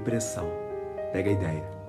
impressão. Pega a ideia.